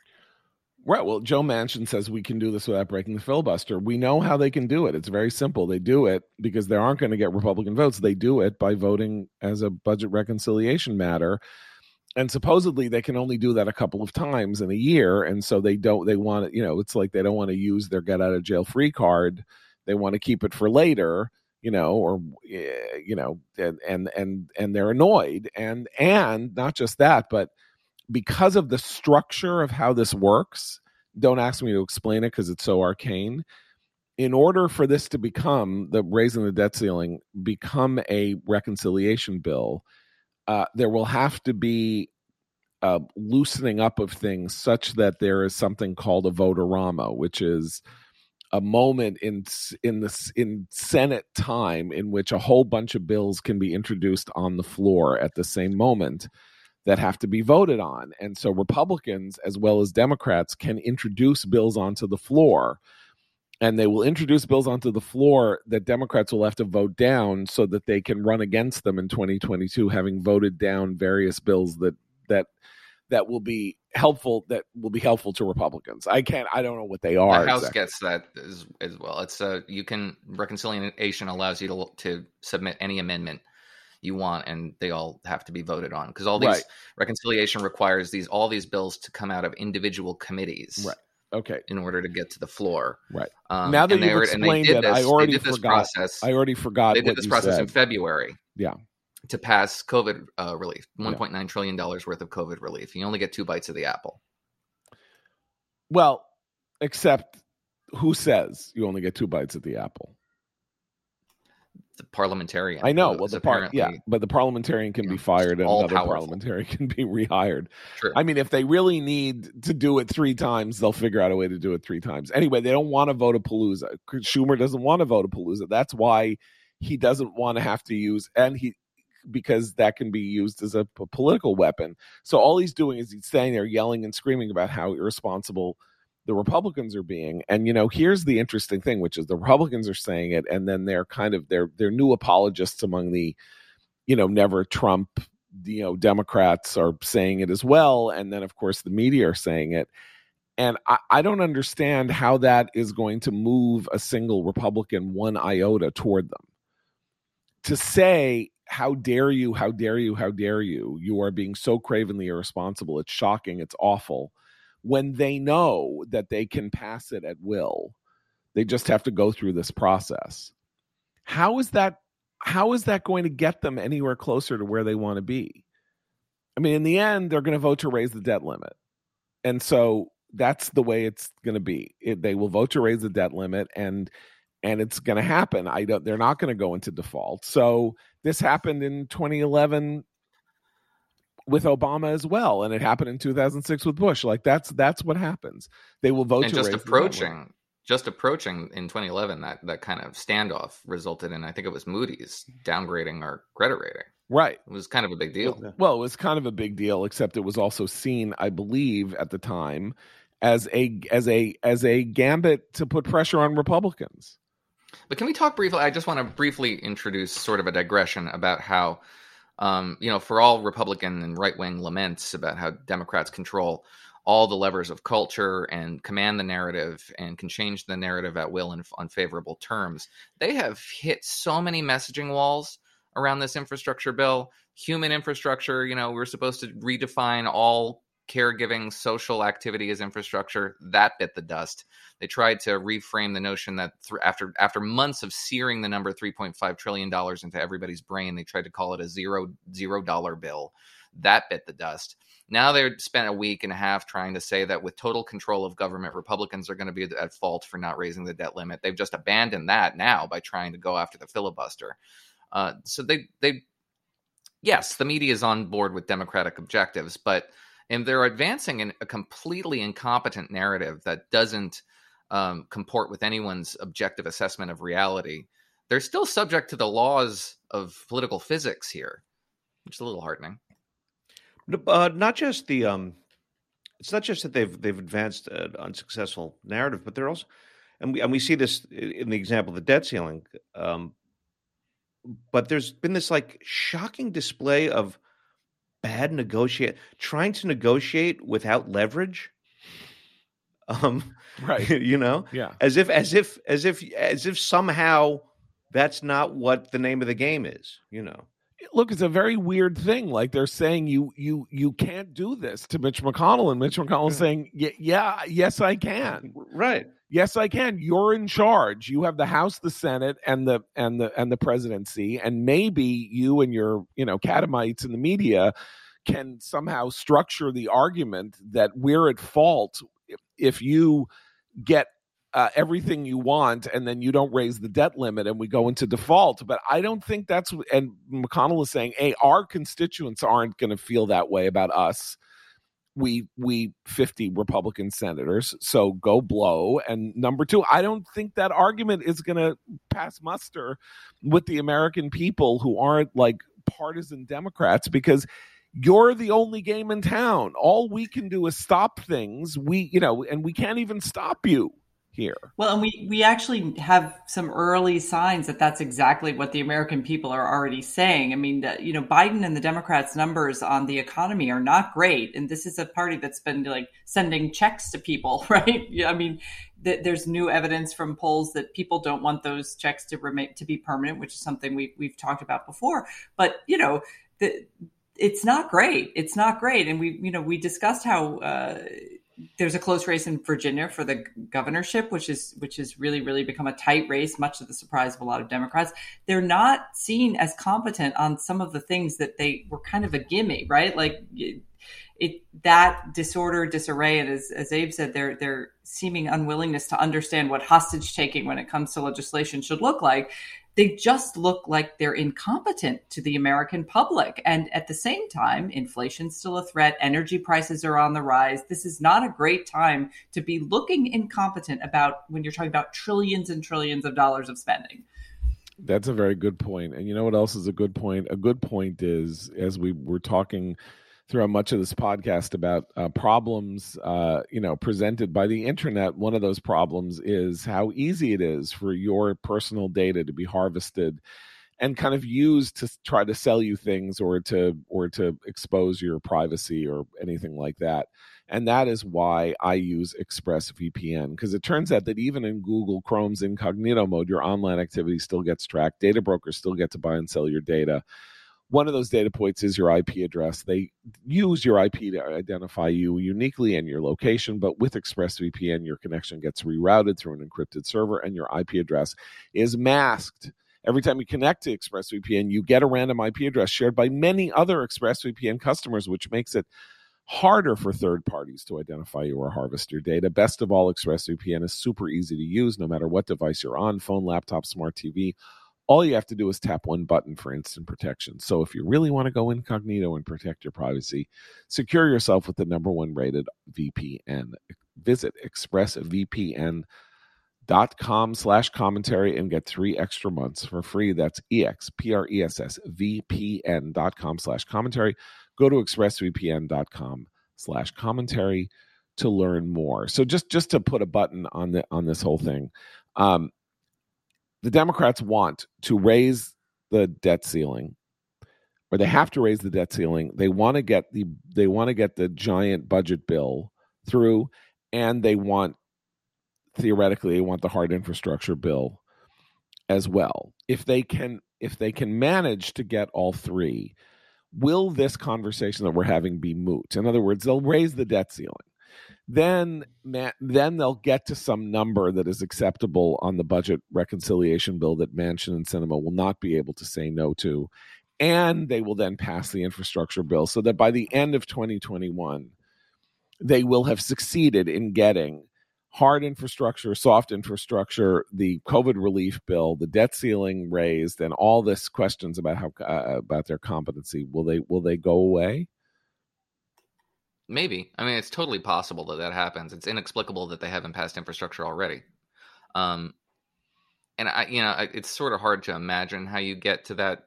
Right. Well, Joe Manchin says we can do this without breaking the filibuster. We know how they can do it. It's very simple. They do it because they aren't going to get Republican votes. They do it by voting as a budget reconciliation matter. And supposedly they can only do that a couple of times in a year. And so they don't, they want to, you know, it's like they don't want to use their get out of jail free card. They want to keep it for later you know or eh, you know and and and and they're annoyed and and not just that but because of the structure of how this works, don't ask me to explain it because it's so arcane. in order for this to become the raising the debt ceiling become a reconciliation bill, uh, there will have to be a loosening up of things such that there is something called a vote-a-rama, which is a moment in in this in Senate time in which a whole bunch of bills can be introduced on the floor at the same moment that have to be voted on. And so Republicans as well as Democrats can introduce bills onto the floor and they will introduce bills onto the floor that Democrats will have to vote down so that they can run against them in 2022 having voted down various bills that that that will be helpful that will be helpful to Republicans. I can't I don't know what they are. The House exactly. gets that as, as well. It's uh you can reconciliation allows you to to submit any amendment you want and they all have to be voted on because all these Right. reconciliation requires these all these bills to come out of individual committees Right. Okay. in order to get to the floor. Right. Um, Now that they you've explained did it, I already did this forgot. process. I already forgot they did this process in. February. Yeah. To pass COVID uh, relief, Yeah. one point nine trillion dollars worth of COVID relief. You only get two bites of the apple. Well, except who says you only get two bites of the apple? The parliamentarian. I know. Well, the part, yeah, but the parliamentarian can be fired and another powerful. parliamentarian can be rehired. True. I mean, if they really need to do it three times, they'll figure out a way to do it three times. Anyway, they don't want to vote a palooza. Schumer doesn't want to vote a palooza. That's why he doesn't want to have to use and he because that can be used as a political weapon. So all he's doing is he's standing there yelling and screaming about how irresponsible the Republicans are being. And you know, here's the interesting thing, which is the Republicans are saying it, and then they're kind of they're they're new apologists among the, you know, never Trump, you know, Democrats are saying it as well, and then of course the media are saying it. And I, I don't understand how that is going to move a single Republican one iota toward them. To say, how dare you, how dare you, how dare you, you are being so cravenly irresponsible. It's shocking, it's awful when they know that they can pass it at will. They just have to go through this process. How is that how is that going to get them anywhere closer to where they want to be? I mean, in the end, they're going to vote to raise the debt limit. And so that's the way it's going to be. It, they will vote to raise the debt limit and and it's going to happen. I don't they're not going to go into default. So this happened in 2011 with Obama as well, and it happened in 2006 with Bush. Like that's that's what happens. They will vote and to just raise the debt limit. approaching just approaching in 2011 that that kind of standoff resulted in i think it was moody's downgrading our credit rating right. it was kind of a big deal Well, it was kind of a big deal, except it was also seen, I believe, at the time as a as a as a gambit to put pressure on Republicans. but can we talk briefly i just want to briefly introduce sort of a digression about how um, you know for all republican and right-wing laments about how democrats control all the levers of culture and command the narrative and can change the narrative at will in unfavorable terms. They have hit so many messaging walls around this infrastructure bill. Human infrastructure, you know, we're supposed to redefine all caregiving, social activity as infrastructure. That bit the dust. They tried to reframe the notion that th- after after months of searing the number 3.5 trillion dollars into everybody's brain, they tried to call it a zero zero dollar bill. That bit the dust. Now they've spent a week and a half trying to say that with total control of government, Republicans are going to be at fault for not raising the debt limit. They've just abandoned that now by trying to go after the filibuster. Uh, so they they yes, the media is on board with democratic objectives, but and they're advancing in a completely incompetent narrative that doesn't um, comport with anyone's objective assessment of reality. They're still subject to the laws of political physics here, which is a little heartening. Uh, not just the um, it's not just that they've they've advanced an unsuccessful narrative, but they're also, and we and we see this in the example of the debt ceiling. Um, but there's been this like shocking display of bad negotiate, trying to negotiate without leverage. Um, Right. you know, Yeah. as if as if as if as if somehow that's not what the name of the game is. You know. Look, it's a very weird thing. Like they're saying you you you can't do this to Mitch McConnell, and Mitch McConnell Yeah. saying, "Y- "Yeah, yes, I can. Right. Yes, I can. You're in charge. You have the House, the Senate, and the and the and the presidency, and maybe you and your you know catamites in the media can somehow structure the argument that we're at fault if you get uh, everything you want, and then you don't raise the debt limit, and we go into default. But I don't think that's. And McConnell is saying, "Hey, our constituents aren't going to feel that way about us." we we 50 republican senators so go blow and number two i don't think that argument is going to pass muster with the american people who aren't like partisan democrats because you're the only game in town all we can do is stop things we you know and we can't even stop you here. Well, and we we actually have some early signs that that's exactly what the American people are already saying. I mean, you know, Biden and the Democrats' numbers on the economy are not great, and this is a party that's been like sending checks to people, right? I mean, th- there's new evidence from polls that people don't want those checks to remain to be permanent, which is something we we've talked about before. But you know, the it's not great. It's not great, and we you know we discussed how. Uh, there's a close race in Virginia for the governorship, which is which has really really become a tight race, much to the surprise of a lot of Democrats. They're not seen as competent on some of the things that they were kind of a gimme, right? Like it, that disorder, disarray, and as, as Abe said, their their seeming unwillingness to understand what hostage taking when it comes to legislation should look like they just look like they're incompetent to the American public. And at the same time, inflation's still a threat. Energy prices are on the rise. This is not a great time to be looking incompetent about when you're talking about trillions and trillions of dollars of spending. That's a very good point. And you know what else is a good point? A good point is as we were talking throughout much of this podcast about uh, problems, uh, you know, presented by the internet. One of those problems is how easy it is for your personal data to be harvested and kind of used to try to sell you things or to or to expose your privacy or anything like that. And that is why I use ExpressVPN because it turns out that even in Google Chrome's incognito mode, your online activity still gets tracked. Data brokers still get to buy and sell your data one of those data points is your IP address. They use your IP to identify you uniquely and your location, but with ExpressVPN, your connection gets rerouted through an encrypted server and your IP address is masked. Every time you connect to ExpressVPN, you get a random IP address shared by many other ExpressVPN customers, which makes it harder for third parties to identify you or harvest your data. Best of all, ExpressVPN is super easy to use no matter what device you're on phone, laptop, smart TV all you have to do is tap one button for instant protection. So if you really want to go incognito and protect your privacy, secure yourself with the number one rated VPN. Visit expressvpn.com slash commentary and get three extra months for free. That's E-X-P-R-E-S-S V-P-N.com slash commentary. Go to expressvpn.com slash commentary to learn more. So just just to put a button on the on this whole thing, um, the Democrats want to raise the debt ceiling, or they have to raise the debt ceiling. They want to get the they want to get the giant budget bill through, and they want theoretically they want the hard infrastructure bill as well. If they can if they can manage to get all three, will this conversation that we're having be moot? In other words, they'll raise the debt ceiling then then they'll get to some number that is acceptable on the budget reconciliation bill that Manchin and Sinema will not be able to say no to, and they will then pass the infrastructure bill so that by the end of 2021, they will have succeeded in getting hard infrastructure, soft infrastructure, the COVID relief bill, the debt ceiling raised, and all this questions about how uh, about their competency. Will they will they go away? Maybe. I mean, it's totally possible that that happens. It's inexplicable that they haven't passed infrastructure already. Um, and I, you know, it's sort of hard to imagine how you get to that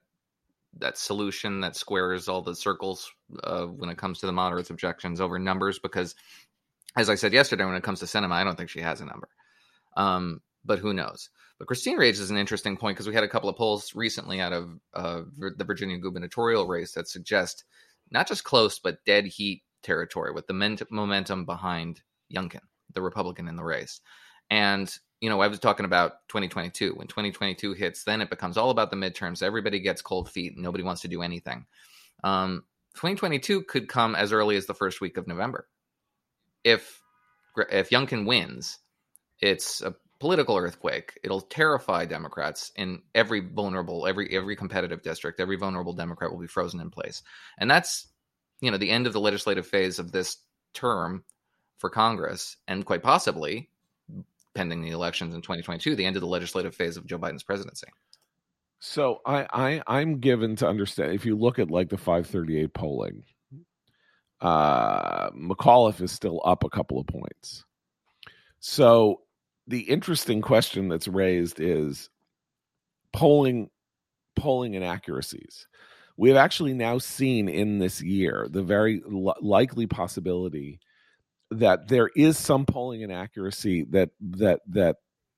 that solution that squares all the circles uh, when it comes to the moderates' objections over numbers. Because, as I said yesterday, when it comes to Sinema, I don't think she has a number. Um, but who knows? But Christine raises an interesting point because we had a couple of polls recently out of uh, the Virginia gubernatorial race that suggest not just close but dead heat territory with the momentum behind Youngkin, the Republican in the race. And, you know, I was talking about 2022. When 2022 hits, then it becomes all about the midterms. Everybody gets cold feet nobody wants to do anything. Um, 2022 could come as early as the first week of November. If if Youngkin wins, it's a political earthquake. It'll terrify Democrats in every vulnerable, every every competitive district. Every vulnerable Democrat will be frozen in place, and that's you know the end of the legislative phase of this term for Congress, and quite possibly pending the elections in 2022, the end of the legislative phase of Joe Biden's presidency. So I, I I'm given to understand if you look at like the 538 polling, uh McAuliffe is still up a couple of points. So the interesting question that's raised is polling polling inaccuracies. We have actually now seen in this year the very li- likely possibility that there is some polling inaccuracy that that that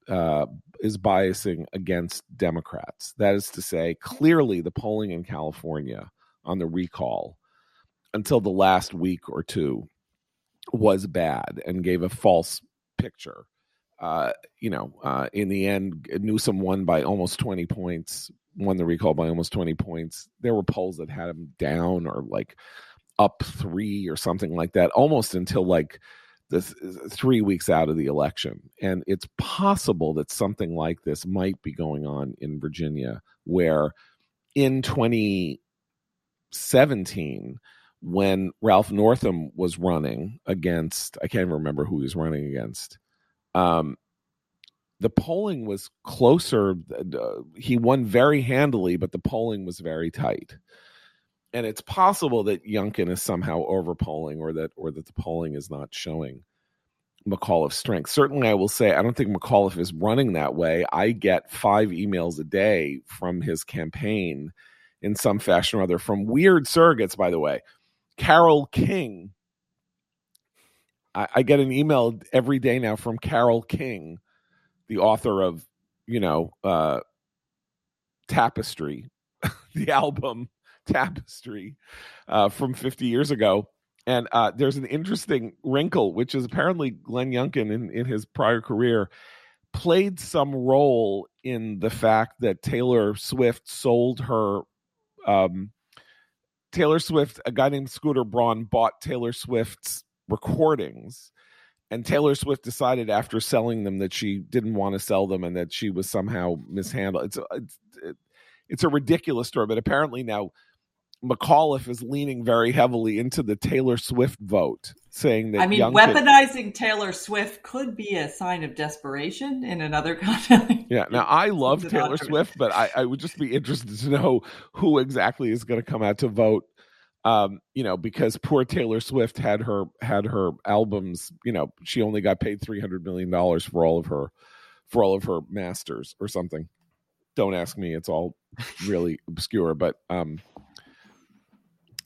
uh, is biasing against Democrats. That is to say, clearly the polling in California on the recall until the last week or two was bad and gave a false picture. Uh, you know, uh, in the end, Newsom won by almost 20 points, won the recall by almost 20 points. There were polls that had him down or like up three or something like that, almost until like the three weeks out of the election. And it's possible that something like this might be going on in Virginia, where in 2017, when Ralph Northam was running against, I can't even remember who he was running against. Um, the polling was closer. Uh, he won very handily, but the polling was very tight. And it's possible that Youngkin is somehow overpolling, or that, or that the polling is not showing McAuliffe's strength. Certainly, I will say I don't think McAuliffe is running that way. I get five emails a day from his campaign in some fashion or other from weird surrogates, by the way. Carole King. I, I get an email every day now from Carole King, the author of, you know, uh, Tapestry, the album Tapestry uh, from 50 years ago. And uh, there's an interesting wrinkle, which is apparently Glenn Youngkin in, in his prior career played some role in the fact that Taylor Swift sold her um, Taylor Swift, a guy named Scooter Braun bought Taylor Swift's recordings. And Taylor Swift decided after selling them that she didn't want to sell them and that she was somehow mishandled. It's it's, it's a ridiculous story, but apparently now McAuliffe is leaning very heavily into the Taylor Swift vote, saying that I mean, weaponizing Taylor Swift could be a sign of desperation in another context. Yeah. Now I love Taylor Swift, but I, I, would just be interested to know who exactly is going to come out to vote. Um, you know, because poor Taylor Swift had her had her albums. You know, she only got paid three hundred million dollars for all of her for all of her masters or something. Don't ask me; it's all really obscure. But um,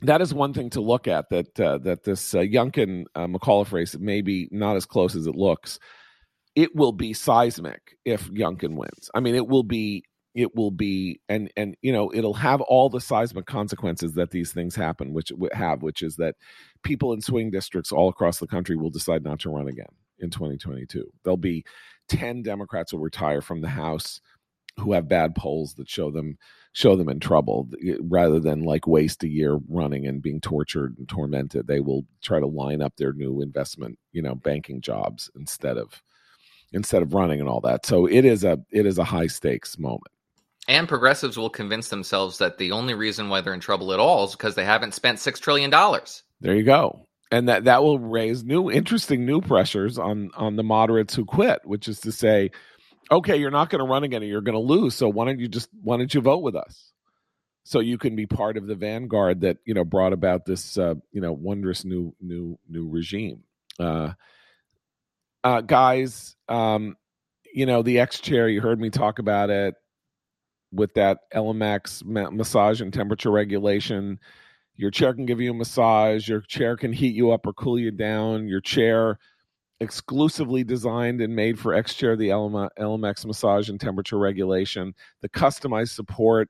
that is one thing to look at that uh, that this uh, Youngkin uh, McAuliffe race may be not as close as it looks. It will be seismic if Youngkin wins. I mean, it will be it will be and and you know it'll have all the seismic consequences that these things happen which have which is that people in swing districts all across the country will decide not to run again in 2022 there'll be 10 democrats will retire from the house who have bad polls that show them show them in trouble. Rather than like waste a year running and being tortured and tormented they will try to line up their new investment you know banking jobs instead of instead of running and all that. So it is a it is a high stakes moment and progressives will convince themselves that the only reason why they're in trouble at all is because they haven't spent six trillion dollars there you go and that that will raise new interesting new pressures on on the moderates who quit which is to say okay, you're not going to run again you're going to lose. So why don't you just why don't you vote with us? So you can be part of the vanguard that you know brought about this uh, you know wondrous new new new regime. Uh, uh, guys, um, you know the X Chair, You heard me talk about it with that ELEMAX massage and temperature regulation. Your chair can give you a massage. Your chair can heat you up or cool you down. Your chair exclusively designed and made for X Chair, the ELEMAX massage and temperature regulation, the customized support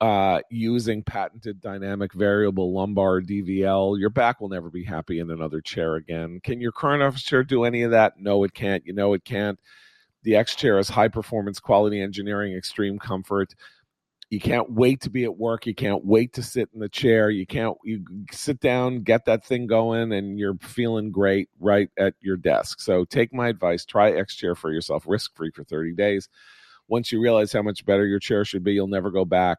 uh, using patented dynamic variable lumbar DVL. Your back will never be happy in another chair again. Can your current office chair do any of that? No, it can't. You know, it can't. The X Chair is high performance, quality engineering, extreme comfort. You can't wait to be at work. You can't wait to sit in the chair. You can't you sit down get that thing going and you're feeling great right at your desk. So take my advice. Try x chair for yourself. Risk free for 30 days. Once you realize how much better your chair should be you'll never go back.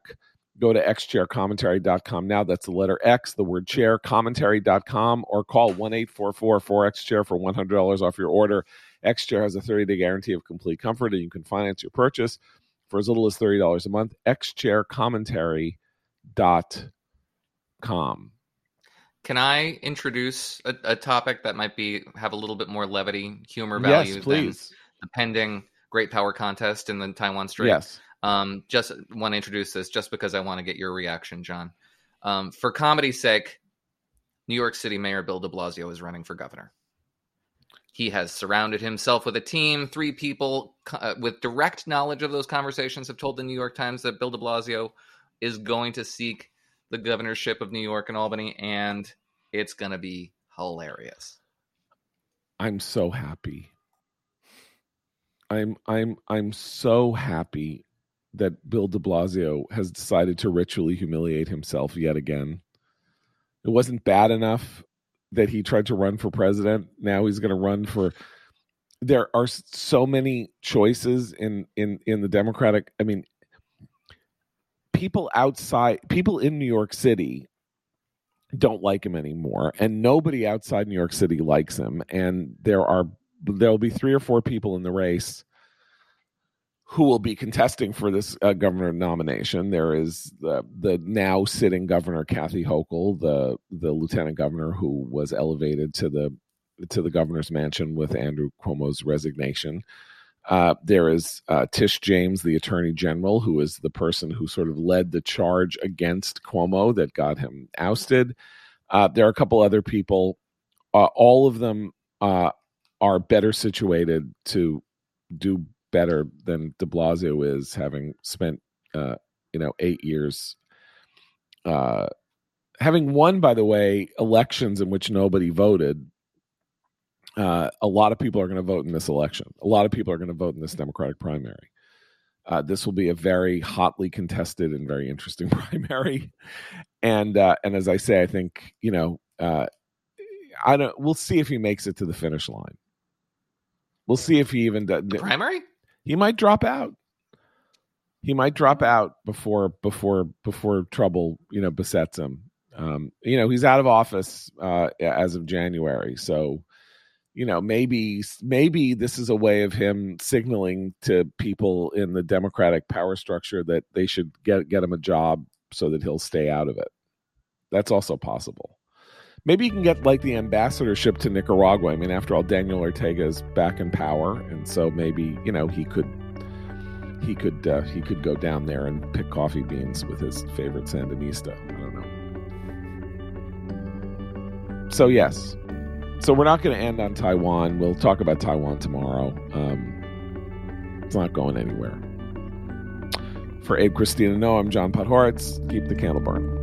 Go to xchaircommentary.com now. That's the letter X, the word chair, commentary.com, or call 1 844 4X Chair for $100 off your order. X Chair has a 30 day guarantee of complete comfort, and you can finance your purchase for as little as $30 a month. xchaircommentary.com. Can I introduce a, a, topic that might be have a little bit more levity, humor value yes, please. than the pending Great Power Contest in the Taiwan Strait? Yes. Um, just want to introduce this just because I want to get your reaction, John. Um, for comedy's sake, New York City Mayor Bill de Blasio is running for governor. He has surrounded himself with a team. Three people uh, with direct knowledge of those conversations have told the New York Times that Bill de Blasio is going to seek the governorship of New York and Albany, and it's going to be hilarious. I'm so happy. I'm I'm I'm so happy that Bill de Blasio has decided to ritually humiliate himself yet again. It wasn't bad enough that he tried to run for president. Now he's going to run for. There are so many choices in in in the Democratic. I mean, people outside, people in New York City don't like him anymore, and nobody outside New York City likes him. And there are there'll be three or four people in the race who will be contesting for this uh, governor nomination. There is the the now sitting governor Kathy Hochul, the the lieutenant governor who was elevated to the to the governor's mansion with Andrew Cuomo's resignation. Uh, there is uh, Tish James, the attorney general, who is the person who sort of led the charge against Cuomo that got him ousted. Uh, there are a couple other people. Uh, all of them uh, are better situated to do better than De Blasio is, having spent uh, you know eight years, uh, having won, by the way, elections in which nobody voted. Uh, a lot of people are going to vote in this election. A lot of people are going to vote in this Democratic primary. Uh, this will be a very hotly contested and very interesting primary, and uh, and as I say, I think you know, uh, I don't. We'll see if he makes it to the finish line. We'll see if he even does. The primary? He might drop out. He might drop out before before before trouble you know besets him. Um, you know he's out of office uh, as of January, so you know maybe maybe this is a way of him signaling to people in the Democratic power structure that they should get get him a job so that he'll stay out of it. That's also possible. Maybe you can get like the ambassadorship to Nicaragua. I mean, after all, Daniel Ortega is back in power, and so maybe you know he could he could uh, he could go down there and pick coffee beans with his favorite Sandinista. I don't know. So yes, so we're not going to end on Taiwan. We'll talk about Taiwan tomorrow. Um, it's not going anywhere. For Abe Christina, no, I'm John Podhoretz. Keep the candle burning.